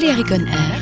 Valérie Conner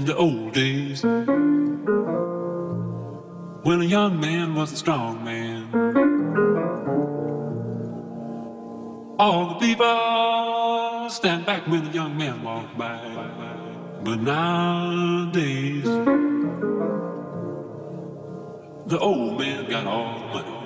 In the old days, when a young man was a strong man, all the people stand back when the young man walked by. But nowadays, the old man got all the money.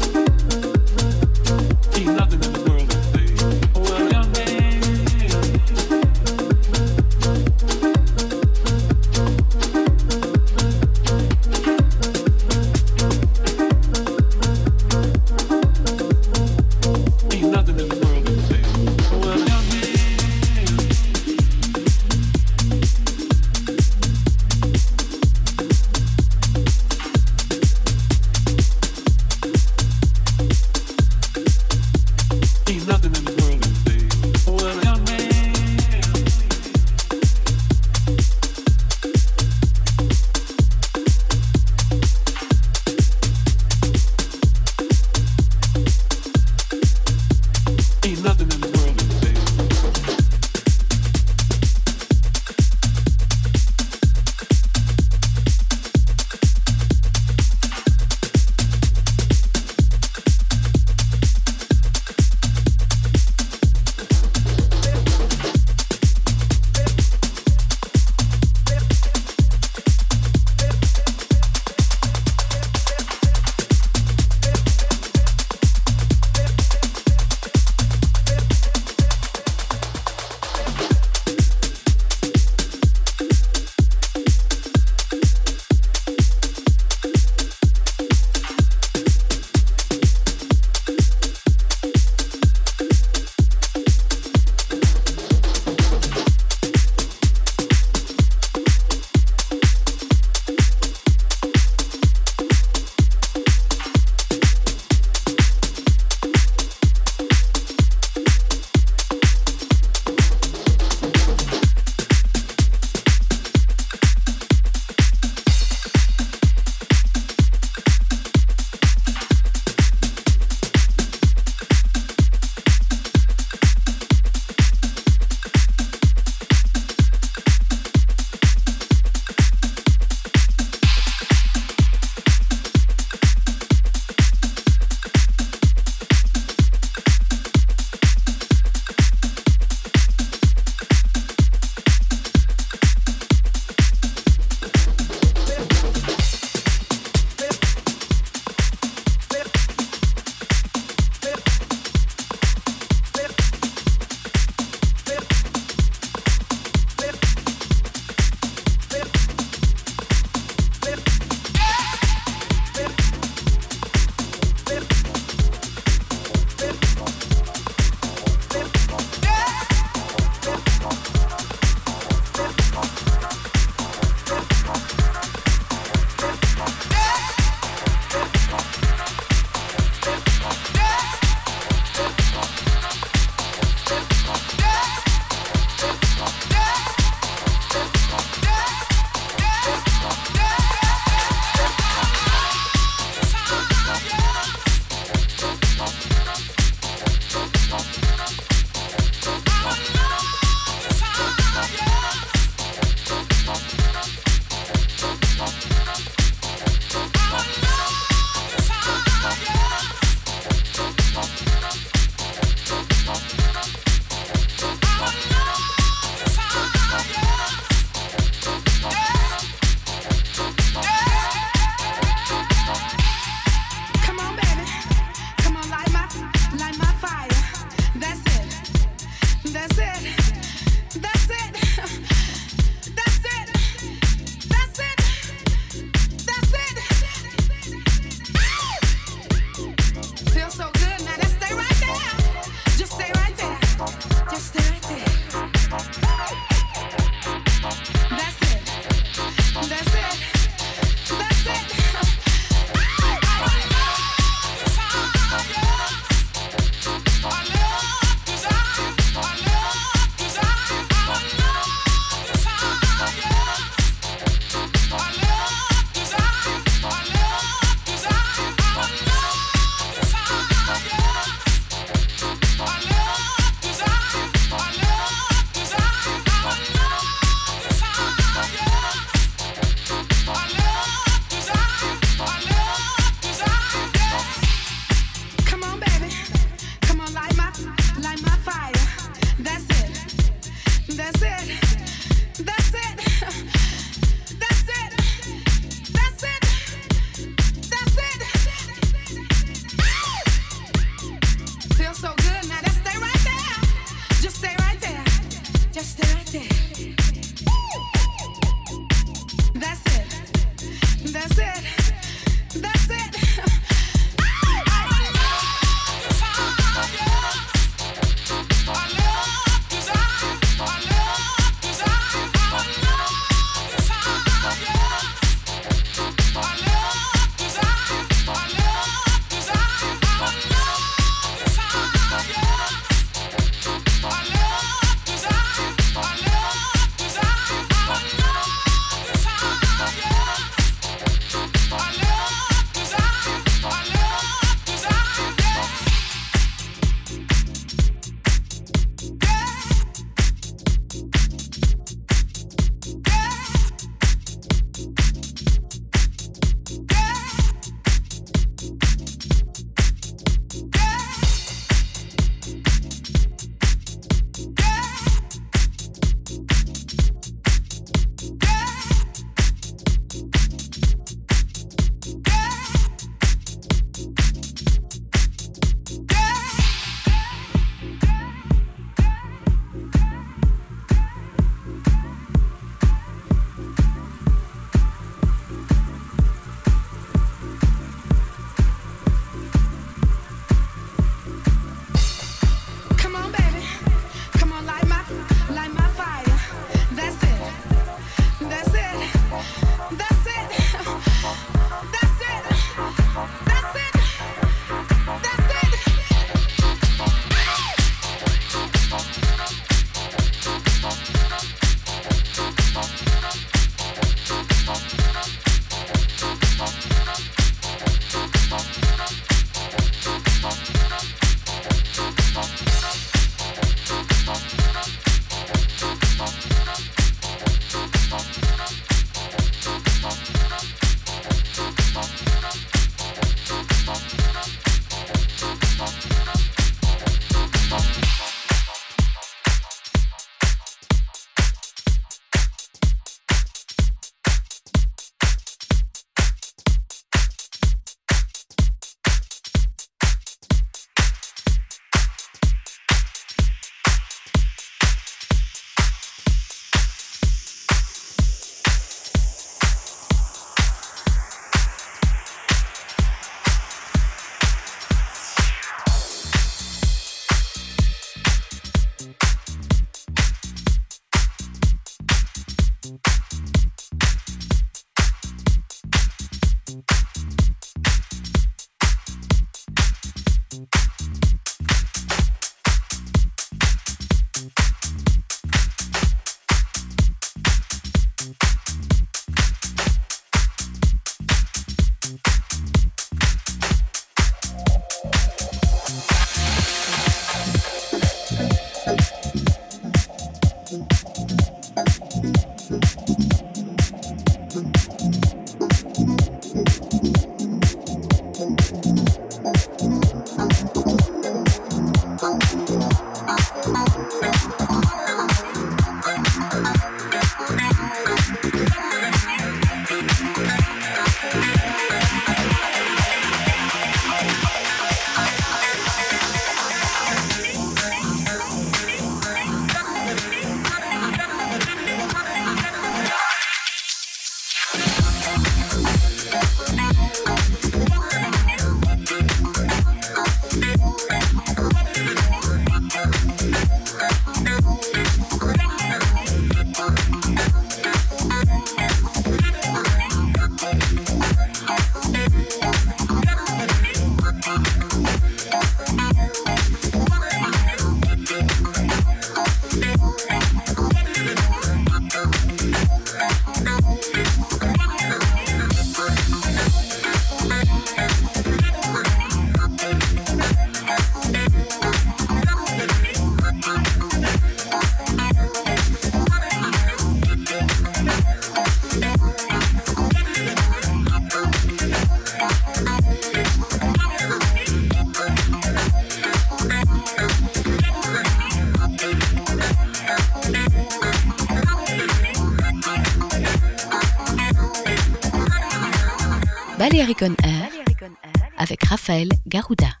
Raphaël Garouda.